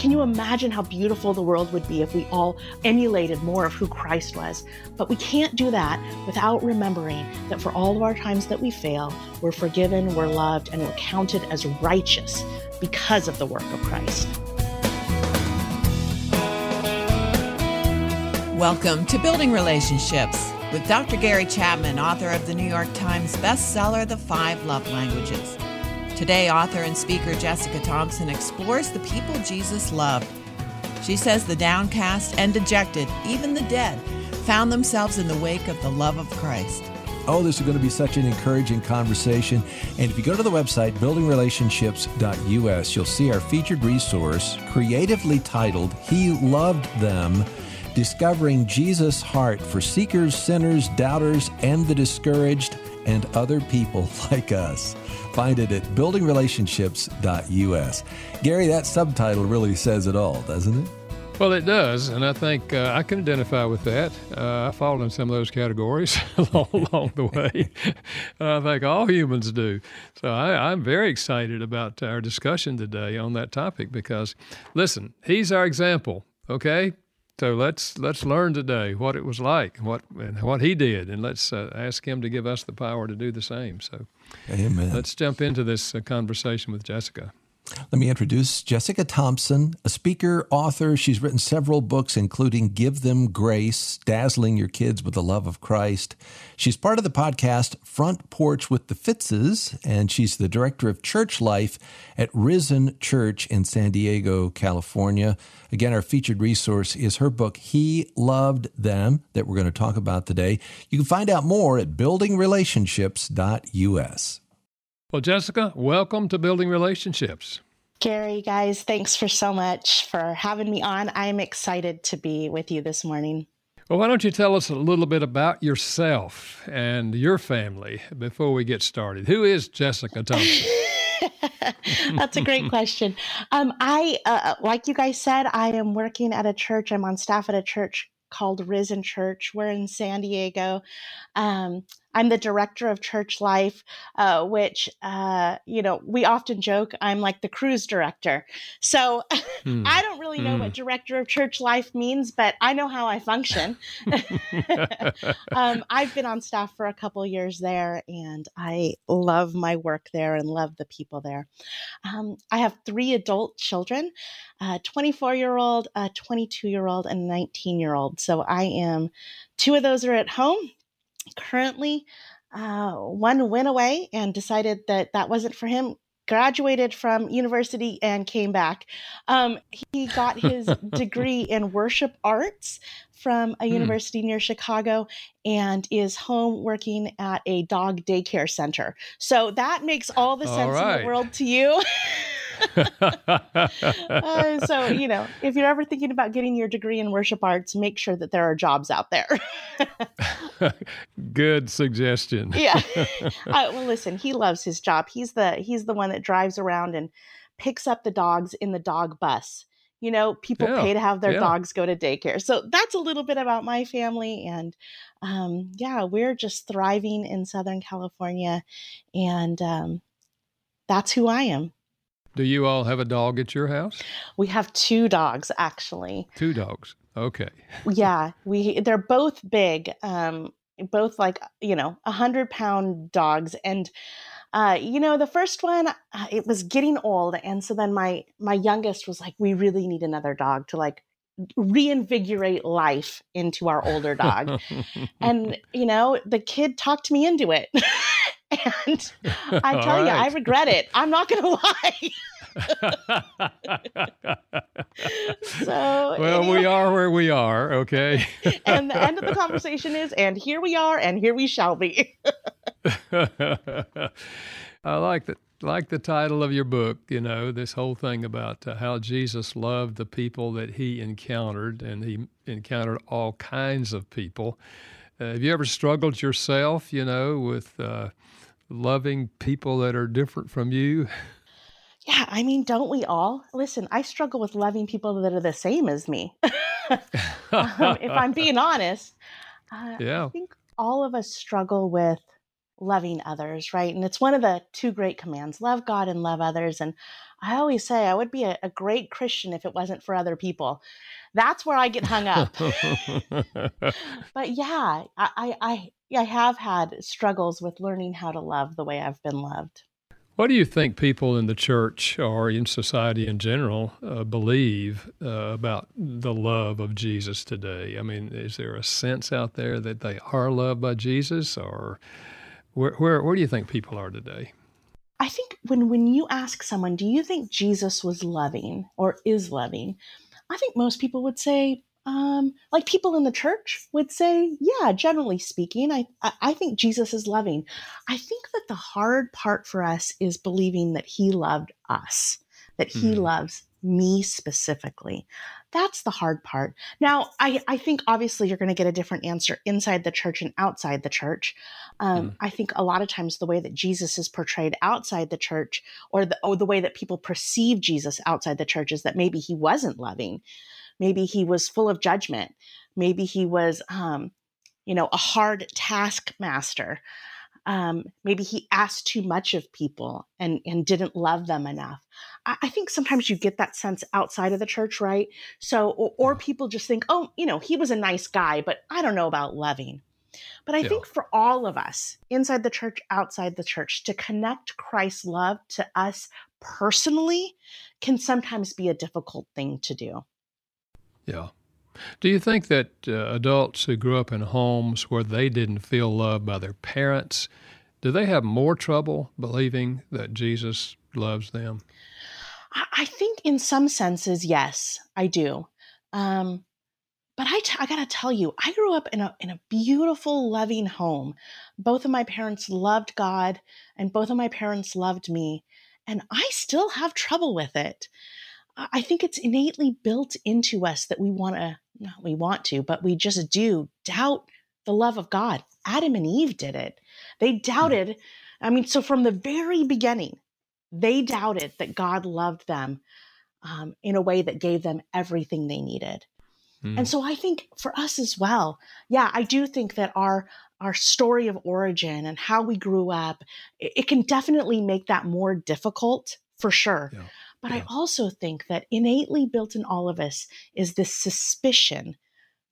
Can you imagine how beautiful the world would be if we all emulated more of who Christ was? But we can't do that without remembering that for all of our times that we fail, we're forgiven, we're loved, and we're counted as righteous because of the work of Christ. Welcome to Building Relationships with Dr. Gary Chapman, author of the New York Times bestseller, The Five Love Languages. Today, author and speaker Jessica Thompson explores the people Jesus loved. She says the downcast and dejected, even the dead, found themselves in the wake of the love of Christ. Oh, this is going to be such an encouraging conversation. And if you go to the website, buildingrelationships.us, you'll see our featured resource, creatively titled, He Loved Them Discovering Jesus' Heart for Seekers, Sinners, Doubters, and the Discouraged, and Other People Like Us. Find it at buildingrelationships.us. Gary, that subtitle really says it all, doesn't it? Well, it does, and I think uh, I can identify with that. Uh, I fall in some of those categories along, along the way. I think all humans do. So I, I'm very excited about our discussion today on that topic because, listen, he's our example. Okay, so let's let's learn today what it was like, what and what he did, and let's uh, ask him to give us the power to do the same. So, Amen. Let's jump into this uh, conversation with Jessica. Let me introduce Jessica Thompson, a speaker, author. She's written several books, including Give Them Grace, Dazzling Your Kids with the Love of Christ. She's part of the podcast Front Porch with the Fitzes, and she's the director of church life at Risen Church in San Diego, California. Again, our featured resource is her book, He Loved Them, that we're going to talk about today. You can find out more at buildingrelationships.us. Well, Jessica, welcome to Building Relationships. Gary, guys, thanks for so much for having me on. I'm excited to be with you this morning. Well, why don't you tell us a little bit about yourself and your family before we get started? Who is Jessica Thompson? That's a great question. Um, I, uh, like you guys said, I am working at a church. I'm on staff at a church called Risen Church. We're in San Diego. Um, I'm the director of church life, uh, which, uh, you know, we often joke I'm like the cruise director. So hmm. I don't really know hmm. what director of church life means, but I know how I function. um, I've been on staff for a couple years there, and I love my work there and love the people there. Um, I have three adult children a 24 year old, a 22 year old, and a 19 year old. So I am, two of those are at home currently uh, one went away and decided that that wasn't for him graduated from university and came back um, he got his degree in worship arts from a hmm. university near chicago and is home working at a dog daycare center so that makes all the sense all right. in the world to you uh, so, you know, if you're ever thinking about getting your degree in worship arts, make sure that there are jobs out there. Good suggestion. yeah. Uh, well, listen, he loves his job. He's the he's the one that drives around and picks up the dogs in the dog bus. You know, people yeah, pay to have their yeah. dogs go to daycare. So that's a little bit about my family. And um, yeah, we're just thriving in Southern California. And um, that's who I am. Do you all have a dog at your house? We have two dogs actually. Two dogs. Okay. yeah, we they're both big. Um, both like you know a hundred pound dogs and uh, you know the first one uh, it was getting old and so then my my youngest was like we really need another dog to like reinvigorate life into our older dog and you know the kid talked me into it and I tell right. you, I regret it. I'm not going to lie. so well anyway. we are where we are okay and the end of the conversation is and here we are and here we shall be i like that like the title of your book you know this whole thing about uh, how jesus loved the people that he encountered and he encountered all kinds of people uh, have you ever struggled yourself you know with uh, loving people that are different from you? Yeah, I mean, don't we all? Listen, I struggle with loving people that are the same as me. um, if I'm being honest, uh, yeah. I think all of us struggle with loving others, right? And it's one of the two great commands love God and love others. And I always say I would be a, a great Christian if it wasn't for other people. That's where I get hung up. but yeah, I, I, I have had struggles with learning how to love the way I've been loved. What do you think people in the church or in society in general uh, believe uh, about the love of Jesus today? I mean, is there a sense out there that they are loved by Jesus, or where, where, where do you think people are today? I think when, when you ask someone, do you think Jesus was loving or is loving? I think most people would say, um, like people in the church would say, yeah, generally speaking, I, I think Jesus is loving. I think that the hard part for us is believing that he loved us, that he mm-hmm. loves me specifically. That's the hard part. Now, I, I think obviously you're going to get a different answer inside the church and outside the church. Um, mm. I think a lot of times the way that Jesus is portrayed outside the church, or the, or the way that people perceive Jesus outside the church, is that maybe he wasn't loving. Maybe he was full of judgment. Maybe he was, um, you know, a hard taskmaster. Um, maybe he asked too much of people and, and didn't love them enough. I, I, think sometimes you get that sense outside of the church, right? So, or, or, people just think, oh, you know, he was a nice guy, but I don't know about loving. But I yeah. think for all of us, inside the church, outside the church, to connect Christ's love to us personally can sometimes be a difficult thing to do. Yeah. Do you think that uh, adults who grew up in homes where they didn't feel loved by their parents, do they have more trouble believing that Jesus loves them? I think in some senses, yes, I do. Um, but I, t- I gotta tell you, I grew up in a in a beautiful, loving home. Both of my parents loved God, and both of my parents loved me, and I still have trouble with it. I think it's innately built into us that we want to, not we want to, but we just do doubt the love of God. Adam and Eve did it. They hmm. doubted. I mean, so from the very beginning, they doubted that God loved them um, in a way that gave them everything they needed. Mm. And so I think for us as well, yeah, I do think that our our story of origin and how we grew up, it, it can definitely make that more difficult for sure. Yeah. But yeah. I also think that innately built in all of us is this suspicion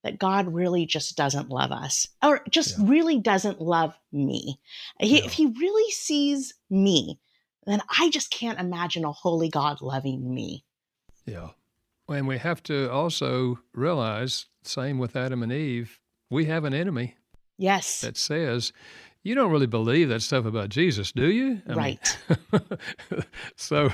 that God really just doesn't love us or just yeah. really doesn't love me. He, yeah. If he really sees me, then I just can't imagine a holy God loving me. Yeah. And we have to also realize, same with Adam and Eve, we have an enemy. Yes. That says, you don't really believe that stuff about Jesus, do you? I right. Mean, so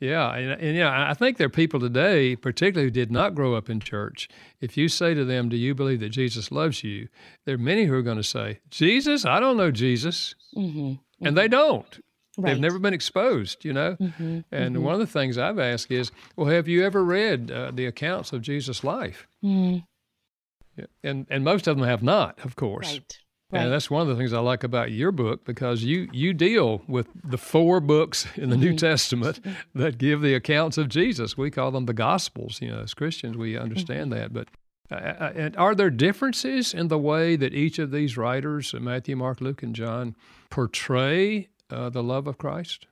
yeah, and, and yeah, I think there are people today, particularly who did not grow up in church. If you say to them, "Do you believe that Jesus loves you?" There are many who are going to say, "Jesus, I don't know Jesus," mm-hmm, mm-hmm. and they don't. Right. They've never been exposed, you know. Mm-hmm, and mm-hmm. one of the things I've asked is, "Well, have you ever read uh, the accounts of Jesus' life?" Mm. Yeah. And and most of them have not, of course. Right. Right. And that's one of the things I like about your book because you you deal with the four books in the mm-hmm. New Testament that give the accounts of Jesus. We call them the Gospels. You know, as Christians, we understand mm-hmm. that. But uh, uh and are there differences in the way that each of these writers, Matthew, Mark, Luke, and John, portray uh, the love of Christ?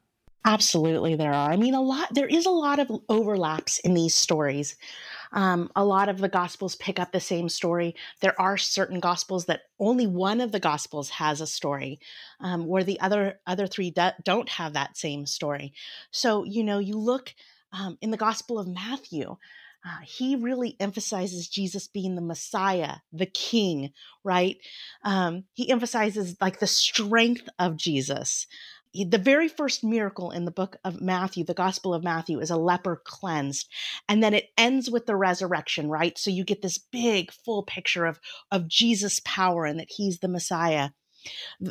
Absolutely, there are. I mean, a lot. There is a lot of overlaps in these stories. Um, a lot of the gospels pick up the same story. There are certain gospels that only one of the gospels has a story, um, where the other other three do- don't have that same story. So you know, you look um, in the Gospel of Matthew. Uh, he really emphasizes Jesus being the Messiah, the King, right? Um, he emphasizes like the strength of Jesus the very first miracle in the book of Matthew, the Gospel of Matthew, is a leper cleansed. And then it ends with the resurrection, right? So you get this big, full picture of, of Jesus' power and that he's the Messiah.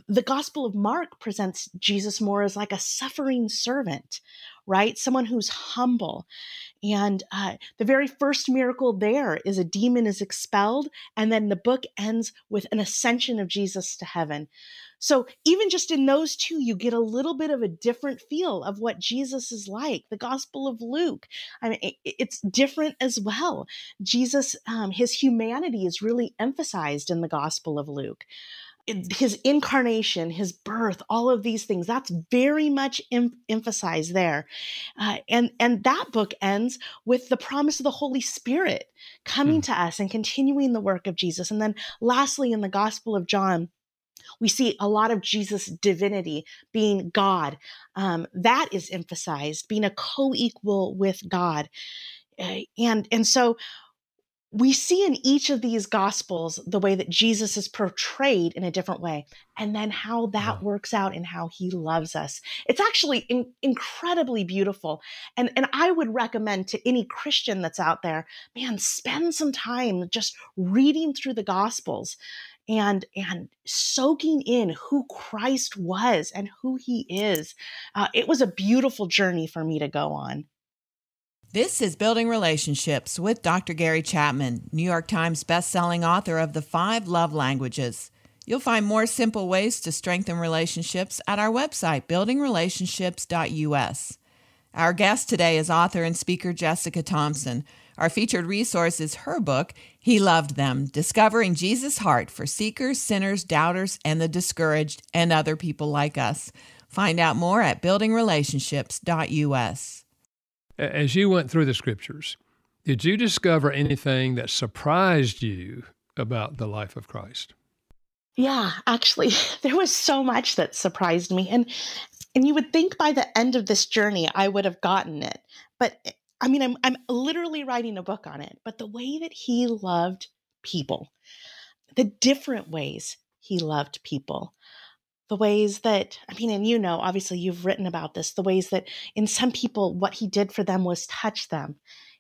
The Gospel of Mark presents Jesus more as like a suffering servant, right? Someone who's humble. And uh, the very first miracle there is a demon is expelled, and then the book ends with an ascension of Jesus to heaven. So even just in those two, you get a little bit of a different feel of what Jesus is like. The Gospel of Luke, I mean, it, it's different as well. Jesus, um, his humanity is really emphasized in the Gospel of Luke. His incarnation, his birth, all of these things, that's very much em- emphasized there. Uh, and, and that book ends with the promise of the Holy Spirit coming mm. to us and continuing the work of Jesus. And then lastly, in the Gospel of John, we see a lot of Jesus' divinity being God. Um, that is emphasized, being a co equal with God. Uh, and, and so we see in each of these gospels the way that Jesus is portrayed in a different way, and then how that works out in how he loves us. It's actually in- incredibly beautiful. And, and I would recommend to any Christian that's out there, man, spend some time just reading through the gospels and and soaking in who Christ was and who he is. Uh, it was a beautiful journey for me to go on. This is Building Relationships with Dr. Gary Chapman, New York Times bestselling author of The Five Love Languages. You'll find more simple ways to strengthen relationships at our website, buildingrelationships.us. Our guest today is author and speaker Jessica Thompson. Our featured resource is her book, He Loved Them Discovering Jesus' Heart for Seekers, Sinners, Doubters, and the Discouraged, and Other People Like Us. Find out more at buildingrelationships.us. As you went through the scriptures, did you discover anything that surprised you about the life of Christ? Yeah, actually, there was so much that surprised me. And and you would think by the end of this journey I would have gotten it. But eh, I mean, I'm I'm literally writing a book on it, but the way that he loved people, the different ways he loved people, the ways that i mean and you know obviously you've written about this the ways that in some people what he did for them was touch them.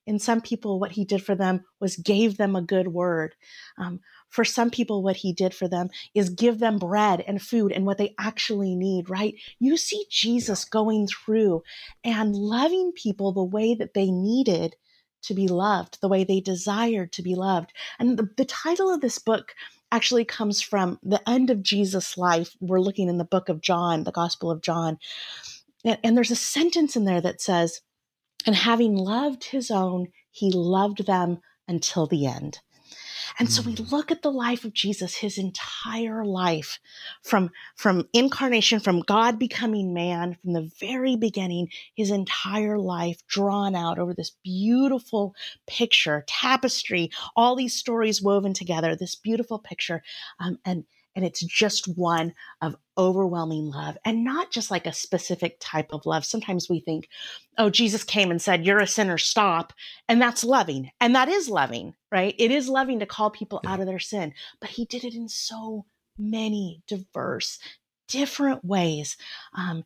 In some people what he did for them was gave them a good word. Um, for some people what he did for them is give them bread and food and what they actually need right? You see jesus going through and loving people the way that they needed to be loved the way they desired to be loved. And the, the title of this book actually comes from the end of Jesus' life. We're looking in the book of John, the Gospel of John. And, and there's a sentence in there that says, And having loved his own, he loved them until the end. And so we mm. look at the life of Jesus, his entire life from, from incarnation, from God becoming man, from the very beginning, his entire life drawn out over this beautiful picture, tapestry, all these stories woven together, this beautiful picture. Um, and and it's just one of overwhelming love and not just like a specific type of love. Sometimes we think, oh, Jesus came and said, You're a sinner, stop. And that's loving. And that is loving, right? It is loving to call people yeah. out of their sin. But he did it in so many diverse, different ways. Um,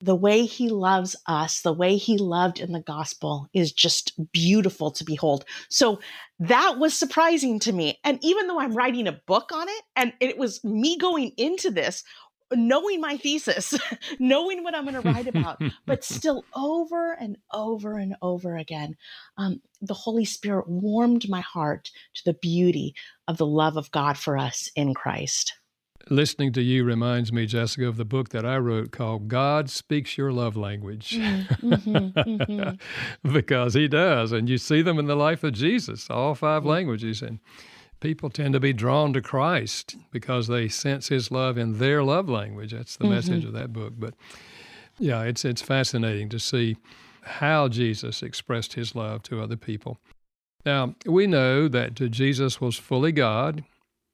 the way he loves us, the way he loved in the gospel is just beautiful to behold. So that was surprising to me. And even though I'm writing a book on it, and it was me going into this, knowing my thesis, knowing what I'm going to write about, but still over and over and over again, um, the Holy Spirit warmed my heart to the beauty of the love of God for us in Christ listening to you reminds me, Jessica, of the book that I wrote called God Speaks Your Love Language. Mm-hmm, mm-hmm. because He does. And you see them in the life of Jesus, all 5 mm-hmm. languages. And people tend to be drawn to Christ because they sense His love in their love language. That's the mm-hmm. message of that book. But yeah, it's, it's fascinating to see how Jesus expressed His love to other people. Now, we know that Jesus was fully God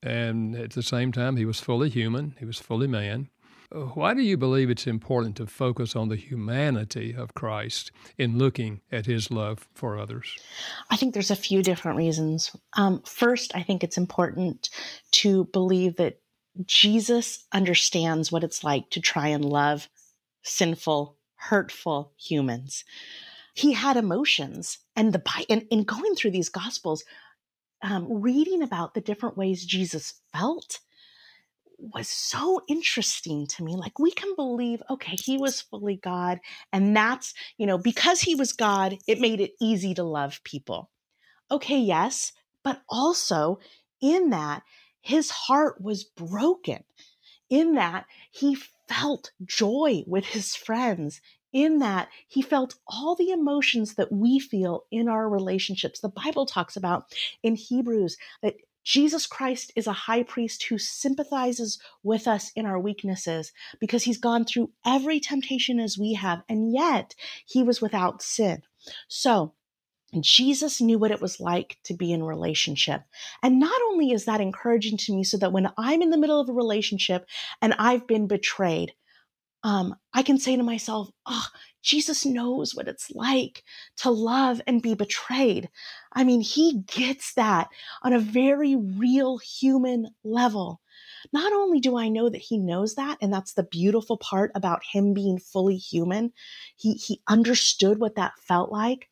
and at the same time, he was fully human, he was fully man. Why do you believe it's important to focus on the humanity of Christ in looking at his love for others? I think there's a few different reasons. Um, first, I think it's important to believe that Jesus understands what it's like to try and love sinful, hurtful humans. He had emotions, and the in, in going through these gospels, um, reading about the different ways Jesus felt was so interesting to me. Like, we can believe, okay, he was fully God. And that's, you know, because he was God, it made it easy to love people. Okay, yes. But also in that, his heart was broken. In that, he felt joy with his friends in that he felt all the emotions that we feel in our relationships. The Bible talks about in Hebrews that Jesus Christ is a high priest who sympathizes with us in our weaknesses because he's gone through every temptation as we have, and yet he was without sin. So, Jesus knew what it was like to be in relationship. And not only is that encouraging to me so that when I'm in the middle of a relationship and I've been betrayed, um, I can say to myself, oh, Jesus knows what it's like to love and be betrayed. I mean, he gets that on a very real human level. Not only do I know that he knows that, and that's the beautiful part about him being fully human, he, he understood what that felt like,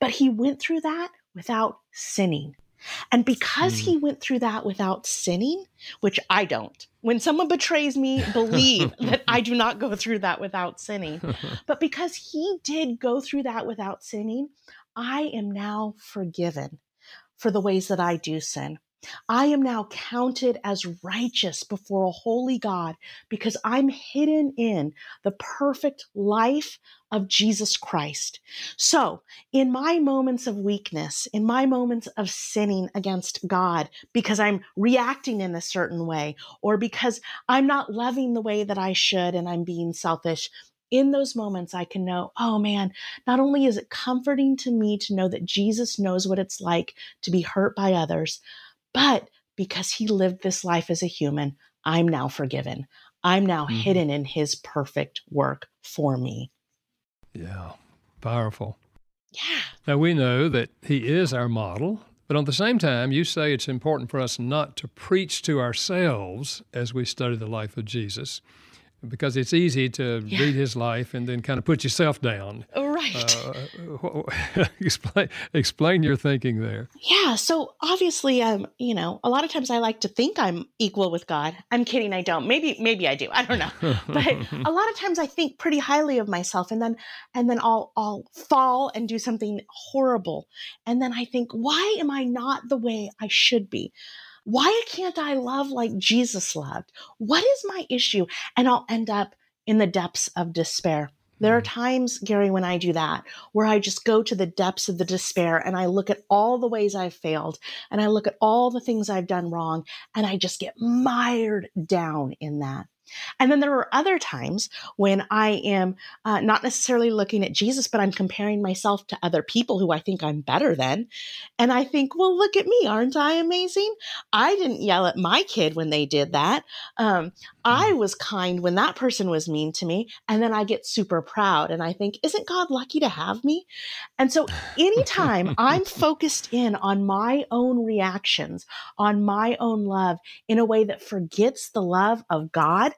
but he went through that without sinning. And because mm. he went through that without sinning, which I don't, when someone betrays me, believe that I do not go through that without sinning. But because he did go through that without sinning, I am now forgiven for the ways that I do sin. I am now counted as righteous before a holy God because I'm hidden in the perfect life of Jesus Christ. So, in my moments of weakness, in my moments of sinning against God because I'm reacting in a certain way, or because I'm not loving the way that I should and I'm being selfish, in those moments, I can know, oh man, not only is it comforting to me to know that Jesus knows what it's like to be hurt by others, but because he lived this life as a human, I'm now forgiven. I'm now mm-hmm. hidden in his perfect work for me. Yeah, powerful. Yeah. Now we know that he is our model, but at the same time, you say it's important for us not to preach to ourselves as we study the life of Jesus because it's easy to yeah. read his life and then kind of put yourself down. Right. Uh, explain explain your thinking there. Yeah. So obviously, um, you know, a lot of times I like to think I'm equal with God. I'm kidding. I don't. Maybe maybe I do. I don't know. but a lot of times I think pretty highly of myself, and then and then I'll I'll fall and do something horrible, and then I think, why am I not the way I should be? Why can't I love like Jesus loved? What is my issue? And I'll end up in the depths of despair. There are mm. times, Gary, when I do that, where I just go to the depths of the despair and I look at all the ways I've failed and I look at all the things I've done wrong and I just get mired down in that. And then there are other times when I am uh, not necessarily looking at Jesus, but I'm comparing myself to other people who I think I'm better than. And I think, well, look at me. Aren't I amazing? I didn't yell at my kid when they did that. Um, I mm. was kind when that person was mean to me. And then I get super proud and I think, isn't God lucky to have me? And so anytime I'm focused in on my own reactions, on my own love in a way that forgets the love of God,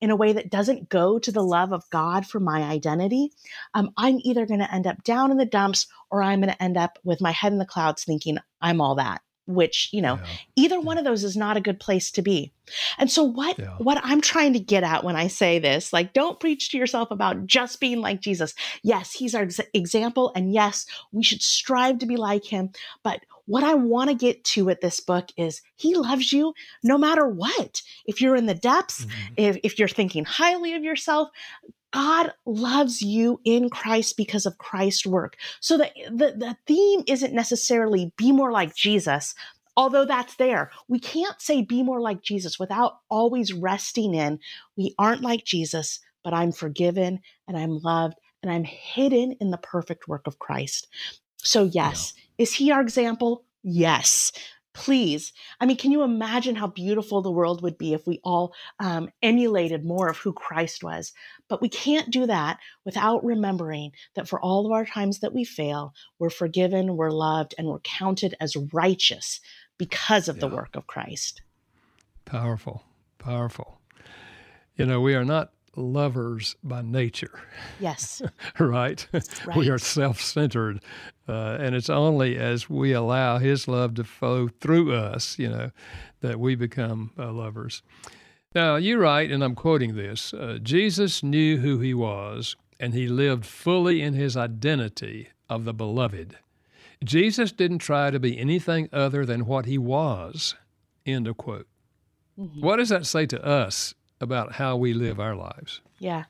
in a way that doesn't go to the love of God for my identity, um, I'm either going to end up down in the dumps or I'm going to end up with my head in the clouds thinking I'm all that which you know yeah. either one of those is not a good place to be and so what yeah. what i'm trying to get at when i say this like don't preach to yourself about just being like jesus yes he's our example and yes we should strive to be like him but what I want to get to at this book is he loves you no matter what. If you're in the depths, mm-hmm. if, if you're thinking highly of yourself, God loves you in Christ because of Christ's work. So the, the, the theme isn't necessarily be more like Jesus, although that's there. We can't say be more like Jesus without always resting in we aren't like Jesus, but I'm forgiven and I'm loved and I'm hidden in the perfect work of Christ. So, yes. Is he our example? Yes. Please. I mean, can you imagine how beautiful the world would be if we all um, emulated more of who Christ was? But we can't do that without remembering that for all of our times that we fail, we're forgiven, we're loved, and we're counted as righteous because of yeah. the work of Christ. Powerful, powerful. You know, we are not lovers by nature. Yes. right? right? We are self centered. Uh, and it's only as we allow His love to flow through us, you know, that we become uh, lovers. Now, you write, and I'm quoting this uh, Jesus knew who He was, and He lived fully in His identity of the beloved. Jesus didn't try to be anything other than what He was. End of quote. Mm-hmm. What does that say to us about how we live our lives. Yeah.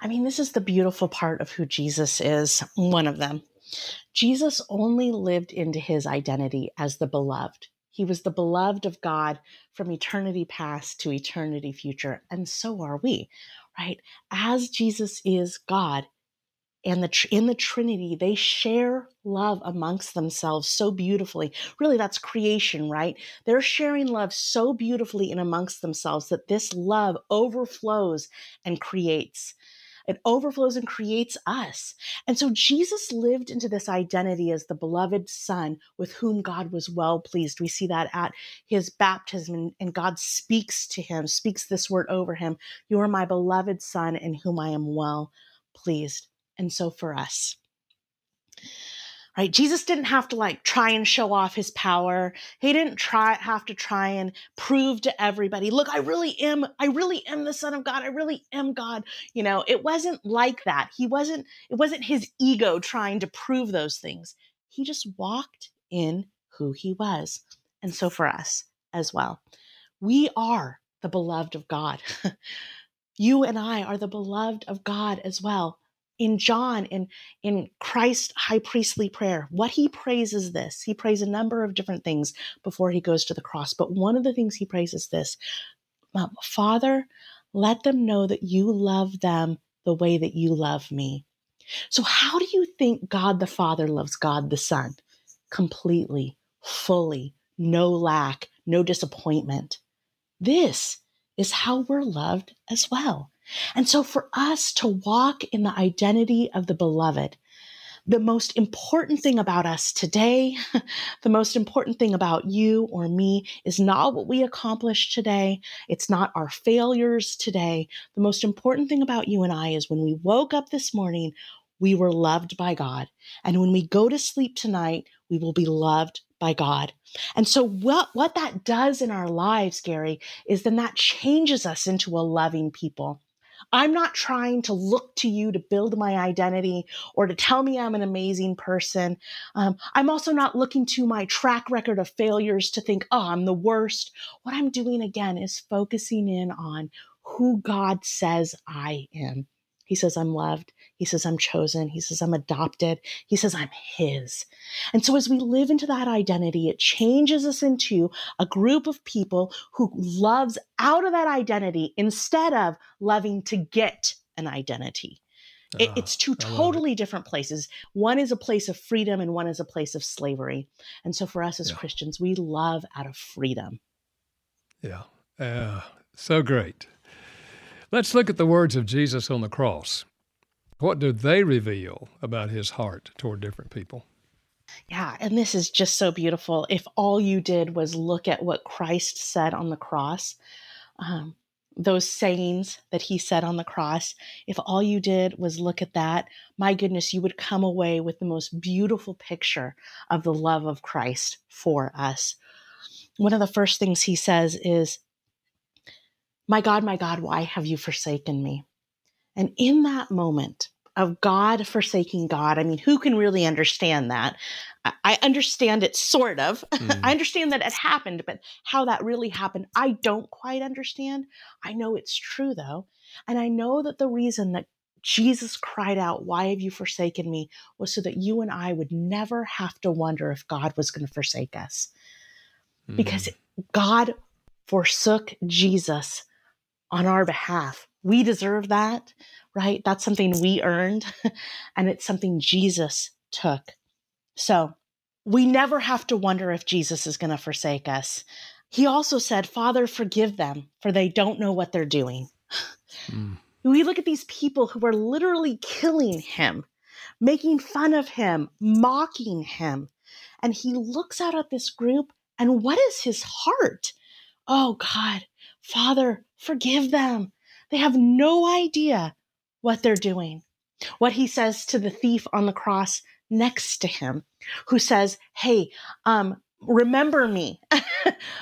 I mean, this is the beautiful part of who Jesus is, one of them. Jesus only lived into his identity as the beloved. He was the beloved of God from eternity past to eternity future. And so are we, right? As Jesus is God, and the in the trinity they share love amongst themselves so beautifully really that's creation right they're sharing love so beautifully and amongst themselves that this love overflows and creates it overflows and creates us. And so Jesus lived into this identity as the beloved Son with whom God was well pleased. We see that at his baptism, and, God speaks to him, speaks this word over him You are my beloved Son in whom I am well pleased. And so for us, right? Jesus didn't have to like try and show off his power. He didn't try have to try and prove to everybody look i really am i really am the son of god. I really am god. You know it wasn't like that. He wasn't it wasn't his ego trying to prove those things. He just walked in who he was. And so for us as well we are the beloved of god. You and i are the beloved of god as well in John, in, in Christ's high priestly prayer, what he prays is this. He prays a number of different things before he goes to the cross. But one of the things he prays is this um, Father, let them know that you love them the way that you love me. So, how do you think God the Father loves God the Son? Completely, fully, no lack, no disappointment. This is how we're loved as well. And so, for us to walk in the identity of the beloved, the most important thing about us today, the most important thing about you or me is not what we accomplished today. It's not our failures today. The most important thing about you and I is when we woke up this morning, we were loved by God. And when we go to sleep tonight, we will be loved by God. And so what, what that does in our lives, Gary, is then that changes us into a loving people. I'm not trying to look to you to build my identity or to tell me I'm an amazing person. Um, I'm also not looking to my track record of failures to think, oh, I'm the worst. What I'm doing again is focusing in on who God says I am. He says, I'm loved. He says, I'm chosen. He says, I'm adopted. He says, I'm His. And so as we live into that identity, it changes us into a group of people who loves out of that identity instead of loving to get an identity. It, ah, it's two totally different places. One is a place of freedom and one is a place of slavery. And so for us as yeah. Christians, we love out of freedom. Yeah. Uh, so great. Let's look at the words of Jesus on the cross. What do they reveal about his heart toward different people? Yeah, and this is just so beautiful. If all you did was look at what Christ said on the cross, um, those sayings that he said on the cross, if all you did was look at that, my goodness, you would come away with the most beautiful picture of the love of Christ for us. One of the first things he says is, my God, my God, why have you forsaken me? And in that moment of God forsaking God, I mean, who can really understand that? I understand it sort of. Mm. I understand that it happened, but how that really happened, I don't quite understand. I know it's true though. And I know that the reason that Jesus cried out, Why have you forsaken me? was so that you and I would never have to wonder if God was going to forsake us. Mm. Because God forsook Jesus on our behalf. We deserve that, right? That's something we earned, and it's something Jesus took. So we never have to wonder if Jesus is going to forsake us. He also said, Father, forgive them, for they don't know what they're doing. Mm. We look at these people who are literally killing him, making fun of him, mocking him. And he looks out at this group, and what is his heart? Oh, God, Father, forgive them. They have no idea what they're doing. What he says to the thief on the cross next to him, who says, Hey, um, remember me.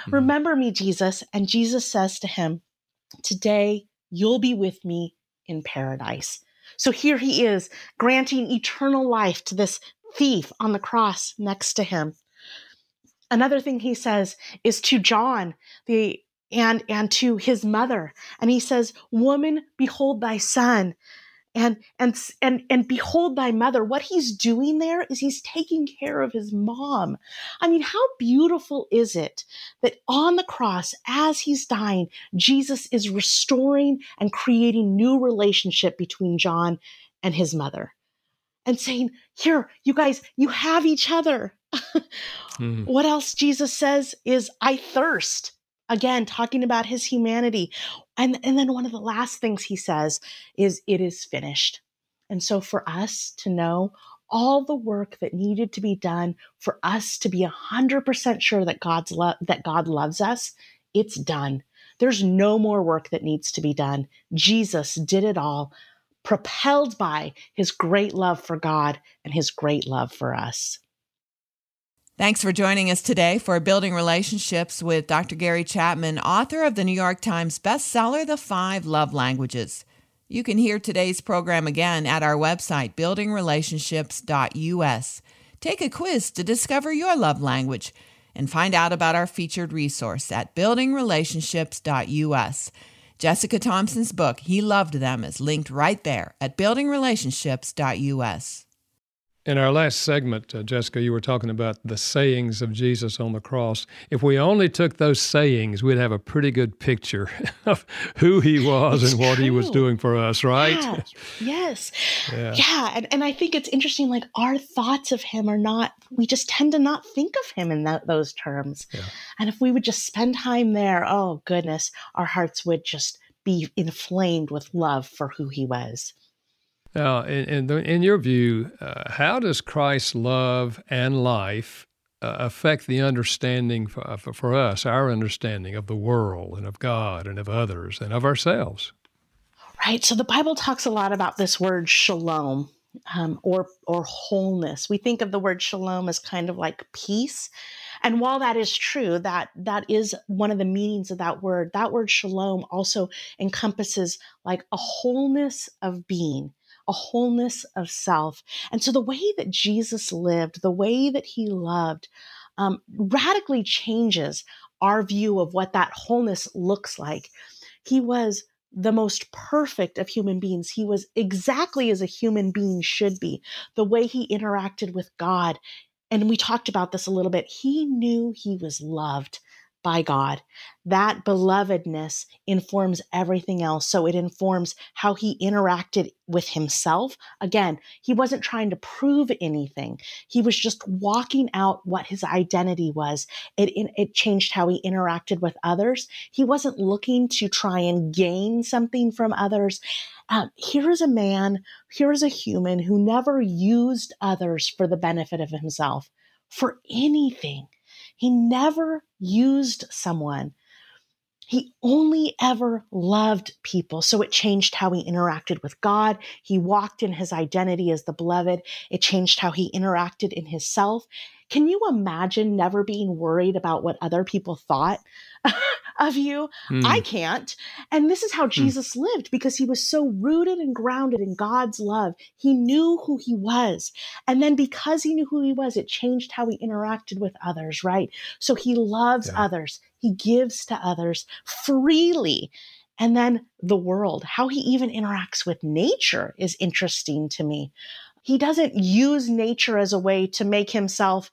Hmm. remember me, Jesus. And Jesus says to him, Today you'll be with me in paradise. So here he is, granting eternal life to this thief on the cross next to him. Another thing he says is to John, the and and to his mother. And he says woman behold thy son. And and and and behold thy mother. What he's doing there is he's taking care of his mom. I mean how beautiful is it that on the cross as he's dying jesus is restoring and creating new relationship between john and his mother and saying here you guys you have each other. Mm. what else jesus says is i thirst again talking about his humanity and and then one of the last things he says is it is finished. And so for us to know all the work that needed to be done for us to be 100% sure that God's love that God loves us it's done. There's no more work that needs to be done. Jesus did it all propelled by his great love for God and his great love for us Thanks for joining us today for Building Relationships with Dr. Gary Chapman, author of the New York Times bestseller, The Five Love Languages. You can hear today's program again at our website, buildingrelationships.us. Take a quiz to discover your love language and find out about our featured resource at buildingrelationships.us. Jessica Thompson's book, He Loved Them, is linked right there at buildingrelationships.us. In our last segment, uh, Jessica, you were talking about the sayings of Jesus on the cross. If we only took those sayings, we'd have a pretty good picture of who he was it's and what he was doing for us, right? Yeah. yes. Yeah. yeah. And, and I think it's interesting, like our thoughts of him are not, we just tend to not think of him in that, those terms. Yeah. And if we would just spend time there, oh goodness, our hearts would just be inflamed with love for who he was. Now, in, in, in your view, uh, how does Christ's love and life uh, affect the understanding for, uh, for, us, our understanding of the world and of God and of others and of ourselves? Right. So the Bible talks a lot about this word shalom. Um, or or wholeness. We think of the word shalom as kind of like peace, and while that is true, that that is one of the meanings of that word. That word shalom also encompasses like a wholeness of being, a wholeness of self. And so the way that Jesus lived, the way that he loved, um, radically changes our view of what that wholeness looks like. He was the most perfect of human beings. He was exactly as a human being should be. The way he interacted with God, and we talked about this a little bit, he knew he was loved by God. That belovedness informs everything else. So it informs how he interacted with himself. Again, he wasn't trying to prove anything. He was just walking out what his identity was. It, it, changed how he interacted with others. He wasn't looking to try and gain something from others. Um, here is a man, here is a human who never used others for the benefit of himself for anything. He never used someone. He only ever loved people. So it changed how he interacted with God. He walked in his identity as the beloved. It changed how he interacted in his self. Can you imagine never being worried about what other people thought of you? Mm. I can't. And this is how mm. Jesus lived because he was so rooted and grounded in God's love. He knew who he was. And then because he knew who he was, it changed how he interacted with others, right? So he loves yeah. others, he gives to others freely. And then the world, how he even interacts with nature is interesting to me he doesn't use nature as a way to make himself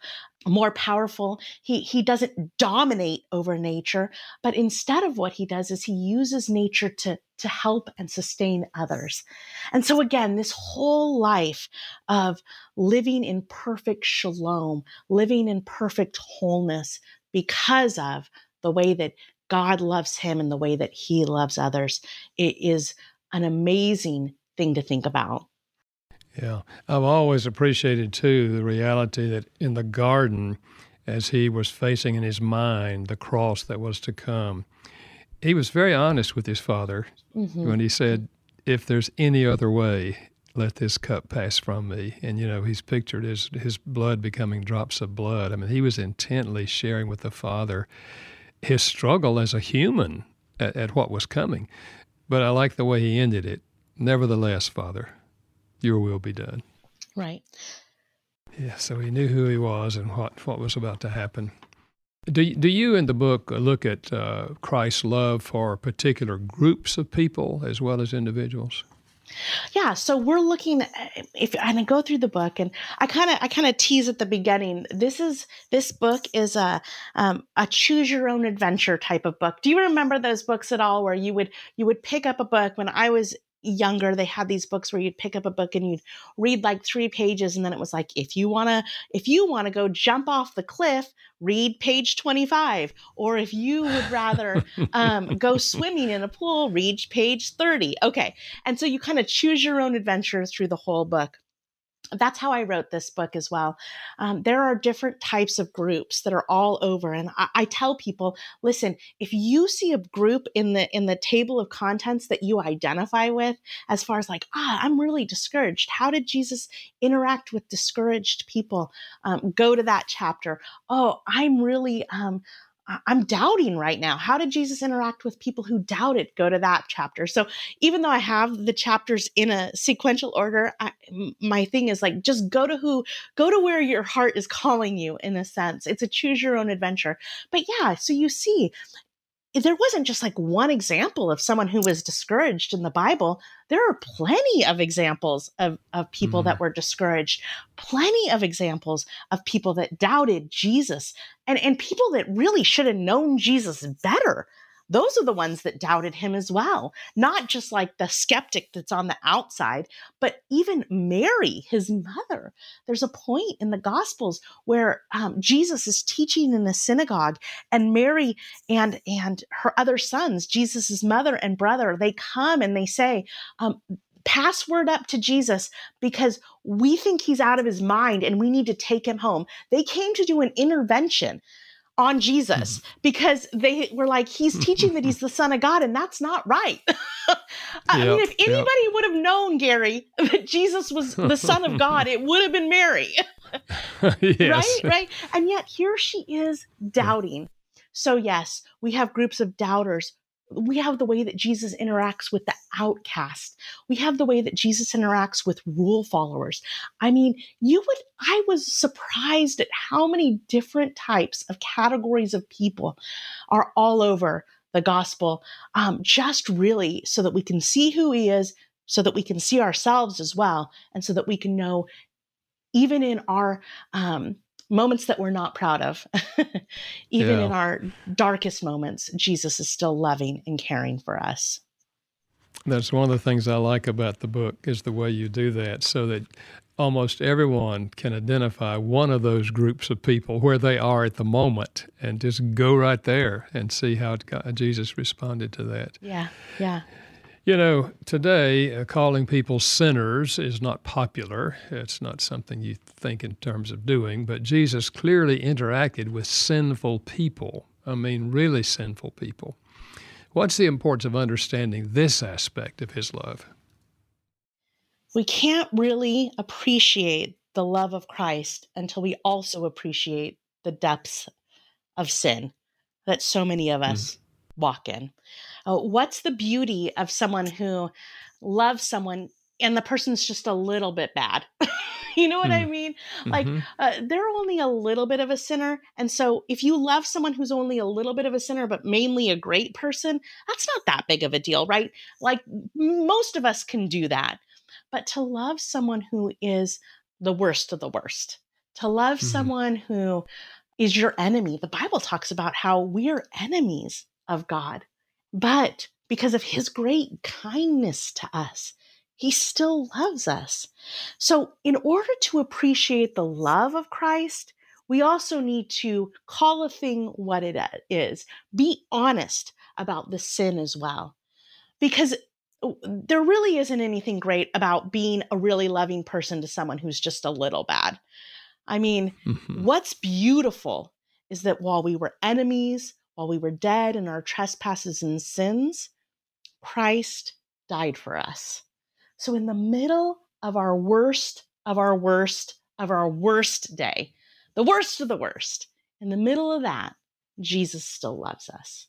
more powerful. He, he doesn't dominate over nature, but instead of what he does is he uses nature to, to help and sustain others. And so again, this whole life of living in perfect shalom, living in perfect wholeness because of the way that God loves him and the way that he loves others, it is an amazing thing to think about. Yeah. I've always appreciated, too, the reality that in the garden, as he was facing in his mind the cross that was to come, he was very honest with his father mm-hmm. when he said, If there's any other way, let this cup pass from me. And, you know, he's pictured his, his blood becoming drops of blood. I mean, he was intently sharing with the father his struggle as a human at, at what was coming. But I like the way he ended it. Nevertheless, Father, your will be done. Right. Yeah, so he knew who he was and what, what was about to happen. Do, do you in the book look at uh, Christ's love for particular groups of people as well as individuals? Yeah, so we're looking if and I go through the book and I kind of I kind of tease at the beginning. This is this book is a um, a choose your own adventure type of book. Do you remember those books at all where you would you would pick up a book when I was younger they had these books where you'd pick up a book and you'd read like three pages and then it was like if you want to if you want to go jump off the cliff read page 25 or if you would rather um, go swimming in a pool read page 30 okay. And so you kind of choose your own adventure through the whole book that's how I wrote this book as well. Um, there are different types of groups that are all over, and I, I, tell people, listen, if you see a group in the in the table of contents that you identify with, as far as like, ah, I'm really discouraged. How did Jesus interact with discouraged people? Um, go to that chapter. Oh, I'm really um, I'm doubting right now. How did Jesus interact with people who doubted? Go to that chapter. So even though I have the chapters in a sequential order, I, my thing is like just go to who, go to where your heart is calling you. In a sense, it's a choose your own adventure. But yeah, so you see, there wasn't just like one example of someone who was discouraged in the Bible. There are plenty of examples of, of people mm-hmm. that were discouraged, plenty of examples of people that doubted Jesus, and, and people that really should have known Jesus better those are the ones that doubted him as well. Not just like the skeptic that's on the outside, but even Mary, his mother. There's a point in the Gospels where um, Jesus is teaching in a synagogue, and Mary and and her other sons, Jesus's mother and brother, they come and they say, um, pass word up to Jesus because we think he's out of his mind and we need to take him home. They came to do an intervention on Jesus mm-hmm. because they were like, he's teaching that he's the son of God, and that's not right. I yep, mean, if anybody yep. would have known, Gary, that Jesus was the son of God, it would have been Mary. yes. Right? Right? And yet here she is doubting. So, yes, we have groups of doubters we have the way that Jesus interacts with the outcast. We have the way that Jesus interacts with rule followers. I mean, you would, I was surprised at how many different types of categories of people are all over the gospel, um, just really so that we can see who he is, so that we can see ourselves as well, and so that we can know, even in our um, moments that we're not proud of. Even yeah. in our darkest moments, Jesus is still loving and caring for us. That's one of the things I like about the book is the way you do that so that almost everyone can identify one of those groups of people where they are at the moment and just go right there and see how Jesus responded to that. Yeah. Yeah. You know, today uh, calling people sinners is not popular. It's not something you think in terms of doing, but Jesus clearly interacted with sinful people. I mean, really sinful people. What's the importance of understanding this aspect of his love? We can't really appreciate the love of Christ until we also appreciate the depths of sin that so many of hmm. us mm. walk in. Uh, what's the beauty of someone who loves someone and the person's just a little bit bad? you know what mm. I mean? Like mm-hmm. uh, they're only a little bit of a sinner. And so if you love someone who's only a little bit of a sinner, but mainly a great person, that's not that big of a deal, right? Like most of us can do that. But to love someone who is the worst of the worst, to love mm-hmm. someone who is your enemy, the Bible talks about how we're enemies of God. But because of his great kindness to us, he still loves us. So, in order to appreciate the love of Christ, we also need to call a thing what it is. Be honest about the sin as well. Because there really isn't anything great about being a really loving person to someone who's just a little bad. I mean, mm-hmm. what's beautiful is that while we were enemies, while we were dead in our trespasses and sins, Christ died for us. So, in the middle of our worst, of our worst, of our worst day, the worst of the worst, in the middle of that, Jesus still loves us.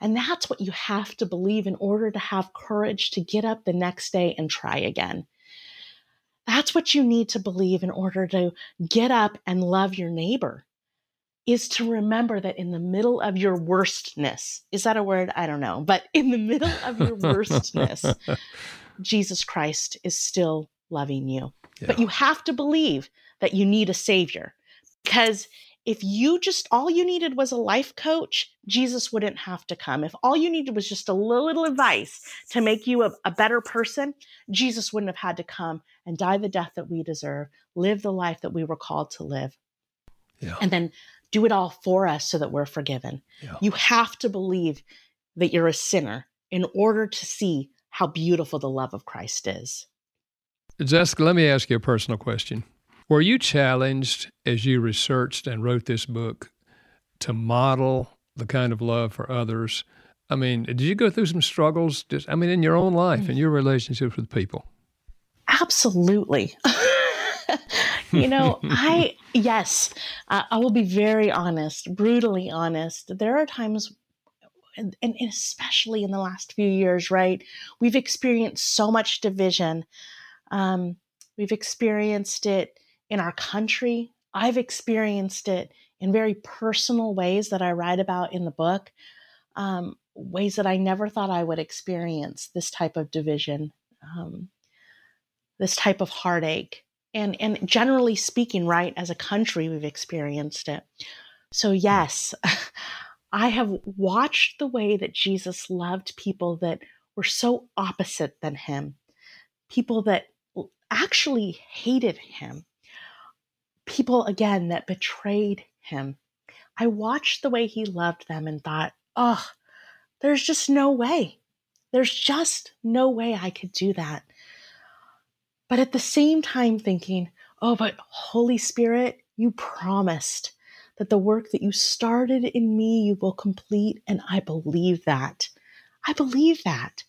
And that's what you have to believe in order to have courage to get up the next day and try again. That's what you need to believe in order to get up and love your neighbor is to remember that in the middle of your worstness, is that a word? I don't know, but in the middle of your worstness, Jesus Christ is still loving you. Yeah. But you have to believe that you need a savior because if you just all you needed was a life coach, Jesus wouldn't have to come. If all you needed was just a little advice to make you a, a, better person, Jesus wouldn't have had to come and die the death that we deserve, live the life that we were called to live, yeah. and then do it all for us so that we're forgiven. Yeah. You have to believe that you're a sinner in order to see how beautiful the love of Christ is. Jessica, let me ask you a personal question. Were you challenged as you researched and wrote this book to model the kind of love for others? I mean, did you go through some struggles just I mean in your own life and mm. your relationships with people? Absolutely. you know, I yes, uh, I will be very honest, brutally honest. There are times and, and especially in the last few years, right? We've experienced so much division. Um, we've experienced it in our country. I've experienced it in very personal ways that I write about in the book, um, ways that I never thought I would experience this type of division, um, this type of heartache. And, and generally speaking, right, as a country, we've experienced it. So, yes, I have watched the way that Jesus loved people that were so opposite than him, people that actually hated him, people again that betrayed him. I watched the way he loved them and thought, oh, there's just no way. There's just no way I could do that. But at the same time, thinking, oh, but Holy Spirit, you promised that the work that you started in me, you will complete. And I believe that. I believe that.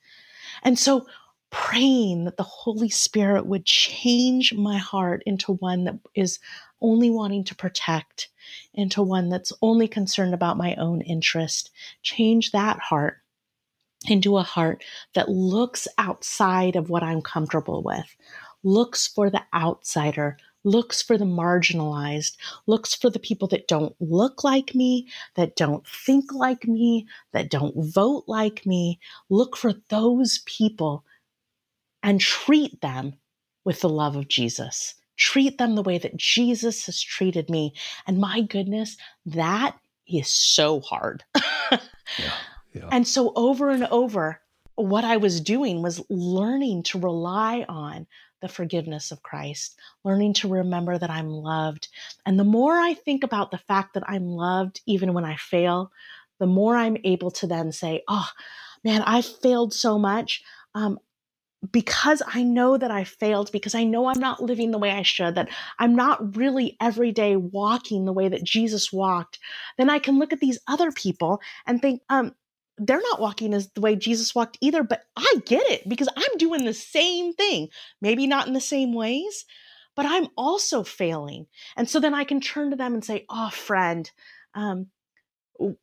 And so, praying that the Holy Spirit would change my heart into one that is only wanting to protect into one that's only concerned about my own interest. Change that heart into a heart that looks outside of what I'm comfortable with, looks for the outsider, looks for the marginalized, looks for the people that don't look like me, that don't think like me, that don't vote like me. Look for those people and treat them with the love of Jesus treat them the way that Jesus has treated me. And my goodness, that is so hard. yeah, yeah. And so, over and over, what I was doing was learning to rely on the forgiveness of Christ, learning to remember that I'm loved. And the more I think about the fact that I'm loved, even when I fail, the more I'm able to then say, oh, man, I failed so much. Um, because I know that I failed, because I know I'm not living the way I should, that I'm not really every day walking the way that Jesus walked, then I can look at these other people and think, um, they're not walking as the way Jesus walked either, but I get it because I'm doing the same thing. Maybe not in the same ways, but I'm also failing. And so then I can turn to them and say, Oh, friend, um,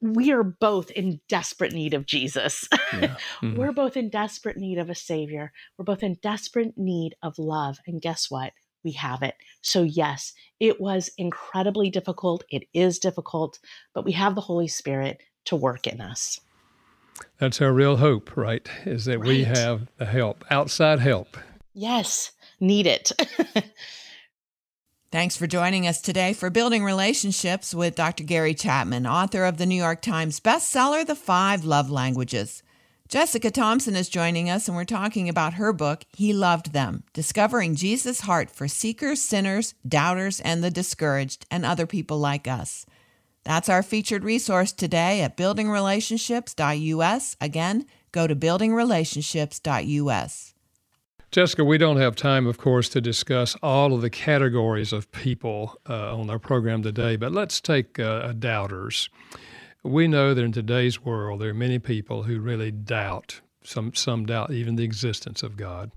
we are both in desperate need of Jesus. Yeah. Mm-hmm. We're both in desperate need of a savior. We're both in desperate need of love. And guess what? We have it. So, yes, it was incredibly difficult. It is difficult, but we have the Holy Spirit to work in us. That's our real hope, right? Is that right. we have the help, outside help. Yes, need it. Thanks for joining us today for Building Relationships with Dr. Gary Chapman, author of the New York Times bestseller, The Five Love Languages. Jessica Thompson is joining us, and we're talking about her book, He Loved Them Discovering Jesus' Heart for Seekers, Sinners, Doubters, and the Discouraged, and Other People Like Us. That's our featured resource today at buildingrelationships.us. Again, go to buildingrelationships.us. Jessica, we don't have time, of course, to discuss all of the categories of people uh, on our program today, but let's take uh, doubters. We know that in today's world, there are many people who really doubt, some, some doubt even the existence of God.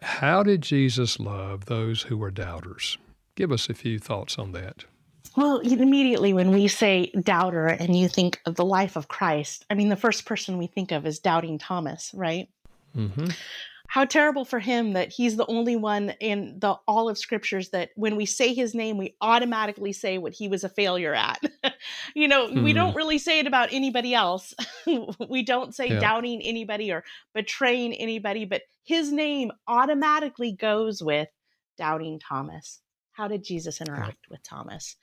How did Jesus love those who were doubters? Give us a few thoughts on that. Well, immediately when we say doubter and you think of the life of Christ, I mean, the first person we think of is doubting Thomas, right? Mm-hmm how terrible for him that he's the only one in the all of scriptures that when we say his name we automatically say what he was a failure at you know, mm. we don't really say it about anybody else. we don't say yeah. doubting anybody or betraying anybody, but his name automatically goes with doubting Thomas. How did Jesus interact with Thomas?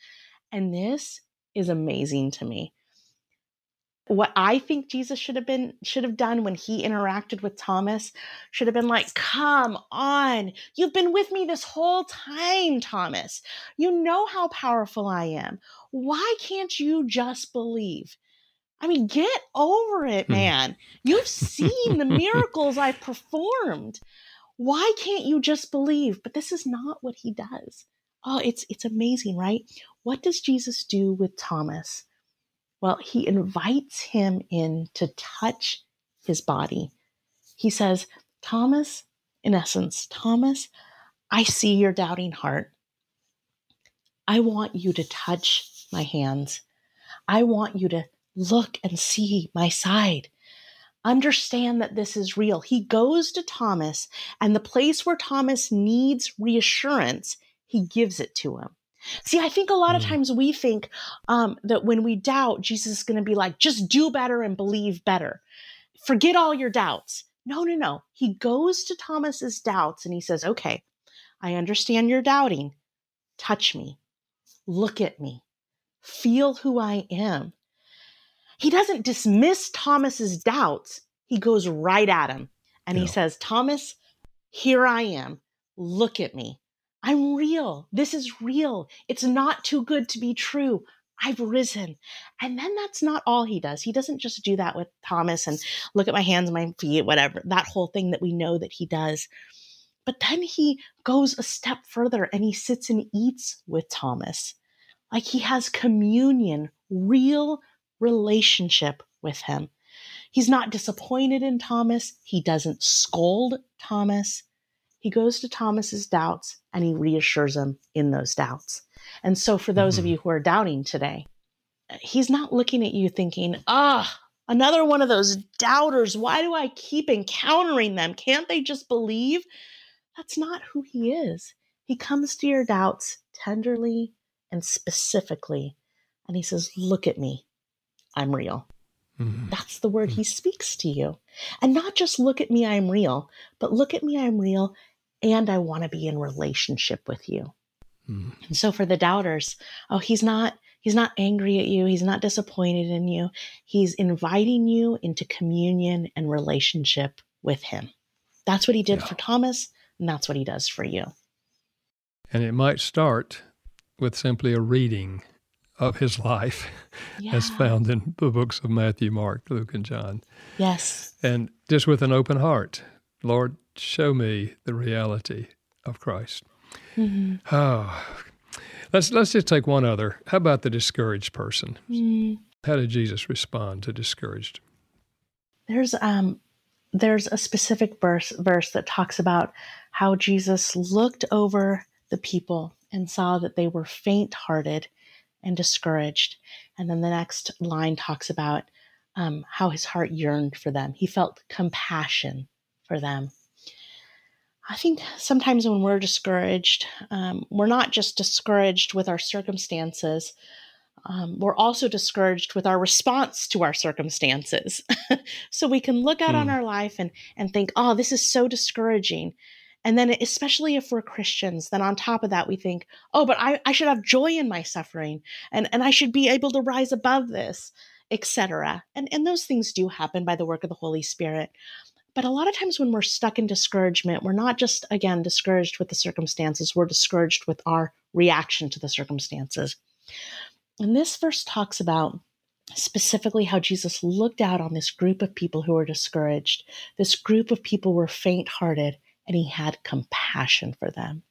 And this is amazing to me what I think Jesus should have been should have done when he interacted with Thomas should have been like, "Come on. You've been with me this whole time, Thomas. You know how powerful I am. Why can't you just believe?" I mean, get over it, hmm. man. You've seen the miracles I've performed. Why can't you just believe? But this is not what he does. Oh, it's it's amazing, right? What does Jesus do with Thomas? Well, he invites him in to touch his body. He says, Thomas, in essence, Thomas, I see your doubting heart. I want you to touch my hands. I want you to look and see my side. Understand that this is real. He goes to Thomas, and the place where Thomas needs reassurance, he gives it to him. See, I think a lot of mm. times we think um, that when we doubt, Jesus is going to be like, just do better and believe better. Forget all your doubts. No, no, no. He goes to Thomas's doubts and he says, okay, I understand you're doubting. Touch me. Look at me. Feel who I am. He doesn't dismiss Thomas's doubts. He goes right at him and he says, Thomas, here I am. Look at me. I'm real. This is real. It's not too good to be true. I've risen. And then that's not all he does. He doesn't just do that with Thomas and look at my hands, my feet, whatever, that whole thing that we know that he does. But then he goes a step further and he sits and eats with Thomas. Like he has communion, real relationship with him. He's not disappointed in Thomas. He doesn't scold Thomas he goes to Thomas's doubts and he reassures him in those doubts. And so, for those mm-hmm. of you who are doubting today, he's not looking at you thinking, ah, another one of those doubters. Why do I keep encountering them? Can't they just believe? That's not who he is. He comes to your doubts tenderly and specifically, and he says, Look at me. I'm real. Mm-hmm. That's the word mm-hmm. he speaks to you. And not just look at me, I'm real, but look at me, I'm real, and I want to be in relationship with you. Mm. And so for the doubters, oh, he's not he's not angry at you, he's not disappointed in you. He's inviting you into communion and relationship with him. That's what he did yeah. for Thomas, and that's what he does for you. And it might start with simply a reading of his life yeah. as found in the books of Matthew, Mark, Luke, and John. Yes. And just with an open heart, Lord, show me the reality of Christ. Mm-hmm. Oh, let's let's just take one other. How about the discouraged person? Mm. How did Jesus respond to discouraged? There's um there's a specific verse verse that talks about how Jesus looked over the people and saw that they were faint-hearted and discouraged. And then the next line talks about um, how his heart yearned for them. He felt compassion for them. I think sometimes when we're discouraged, um, we're not just discouraged with our circumstances, um, we're also discouraged with our response to our circumstances. so we can look out mm. on hmm. our life and, and think, oh, this is so discouraging. And then, especially if we're Christians, then on top of that, we think, oh, but I, I should have joy in my suffering and, and I should be able to rise above this, etc. And, and those things do happen by the work of the Holy Spirit. But a lot of times when we're stuck in discouragement, we're not just, again, discouraged with the circumstances, we're discouraged with our reaction to the circumstances. And this verse talks about specifically how Jesus looked out on this group of people who were discouraged. This group of people were faint hearted, and he had compassion for them.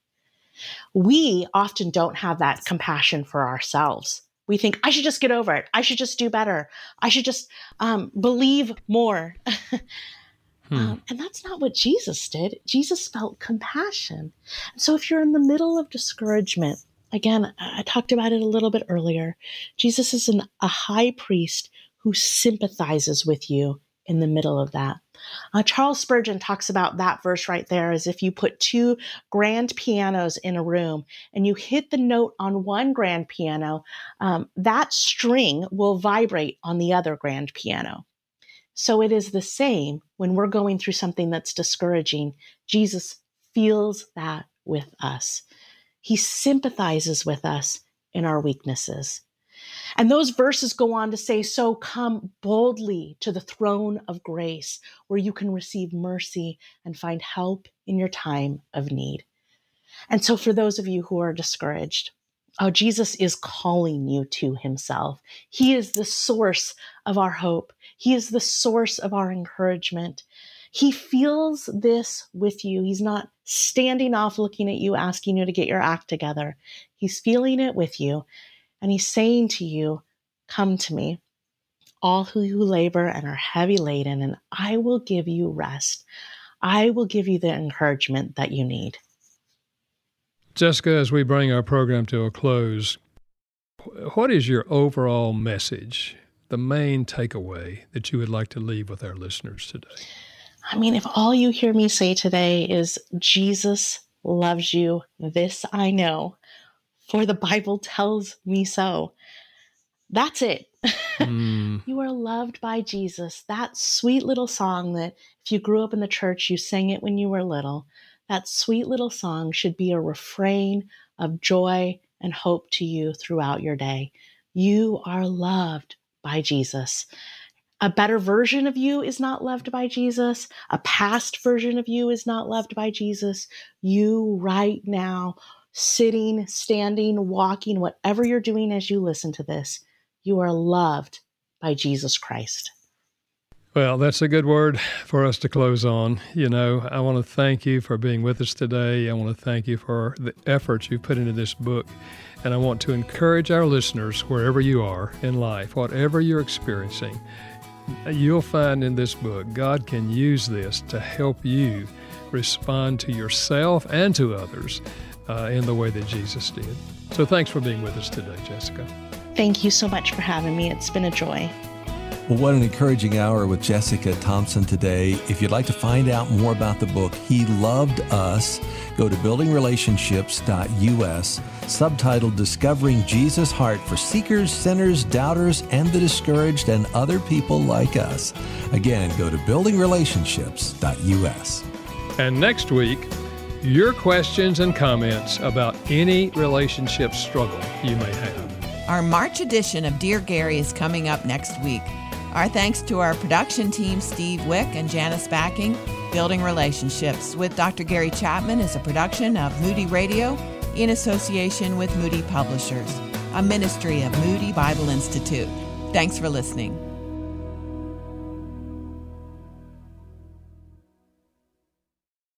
We often don't have that compassion for ourselves. We think, I should just get over it. I should just do better. I should just um, believe more. Hmm. Um, and that's not what Jesus did. Jesus felt compassion. So if you're in the middle of discouragement, again, I talked about it a little bit earlier. Jesus is an, a high priest who sympathizes with you in the middle of that. Uh, Charles Spurgeon talks about that verse right there as if you put two grand pianos in a room and you hit the note on one grand piano, um, that string will vibrate on the other grand piano. So it is the same when we're going through something that's discouraging. Jesus feels that with us, He sympathizes with us in our weaknesses. And those verses go on to say, So come boldly to the throne of grace, where you can receive mercy and find help in your time of need. And so, for those of you who are discouraged, oh, Jesus is calling you to himself. He is the source of our hope, He is the source of our encouragement. He feels this with you. He's not standing off looking at you, asking you to get your act together. He's feeling it with you. And he's saying to you, Come to me, all who labor and are heavy laden, and I will give you rest. I will give you the encouragement that you need. Jessica, as we bring our program to a close, what is your overall message, the main takeaway that you would like to leave with our listeners today? I mean, if all you hear me say today is Jesus loves you, this I know, for the Bible tells me so. That's it. Mm. you are loved by Jesus. That sweet little song that if you grew up in the church, you sang it when you were little. That sweet little song should be a refrain of joy and hope to you throughout your day. You are loved by Jesus. A better version of you is not loved by Jesus. A past version of you is not loved by Jesus. You right now sitting, standing, walking, whatever you're doing as you listen to this, you are loved by Jesus Christ. Well, that's a good word for us to close on. You know, I want to thank you for being with us today. I want to thank you for the efforts you put into this book. And I want to encourage our listeners, wherever you are in life, whatever you're experiencing, you'll find in this book, God can use this to help you respond to yourself and to others uh, in the way that Jesus did. So thanks for being with us today, Jessica. Thank you so much for having me. It's been a joy. Well, what an encouraging hour with Jessica Thompson today. If you'd like to find out more about the book, He Loved Us, go to buildingrelationships.us, subtitled Discovering Jesus' Heart for Seekers, Sinners, Doubters, and the Discouraged, and Other People Like Us. Again, go to buildingrelationships.us. And next week, your questions and comments about any relationship struggle you may have. Our March edition of Dear Gary is coming up next week. Our thanks to our production team, Steve Wick and Janice Backing. Building Relationships with Dr. Gary Chapman is a production of Moody Radio in association with Moody Publishers, a ministry of Moody Bible Institute. Thanks for listening.